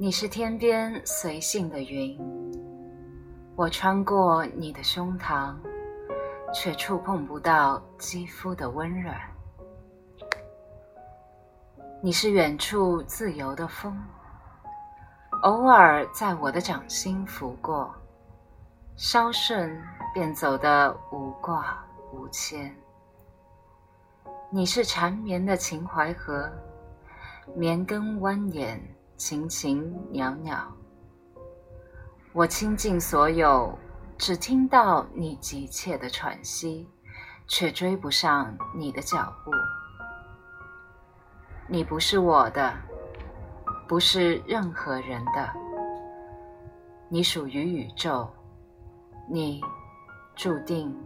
你是天边随性的云，我穿过你的胸膛，却触碰不到肌肤的温软。你是远处自由的风，偶尔在我的掌心拂过，稍瞬便走得无挂无牵。你是缠绵的秦淮河，绵根蜿蜒。情情袅袅，我倾尽所有，只听到你急切的喘息，却追不上你的脚步。你不是我的，不是任何人的，你属于宇宙，你注定。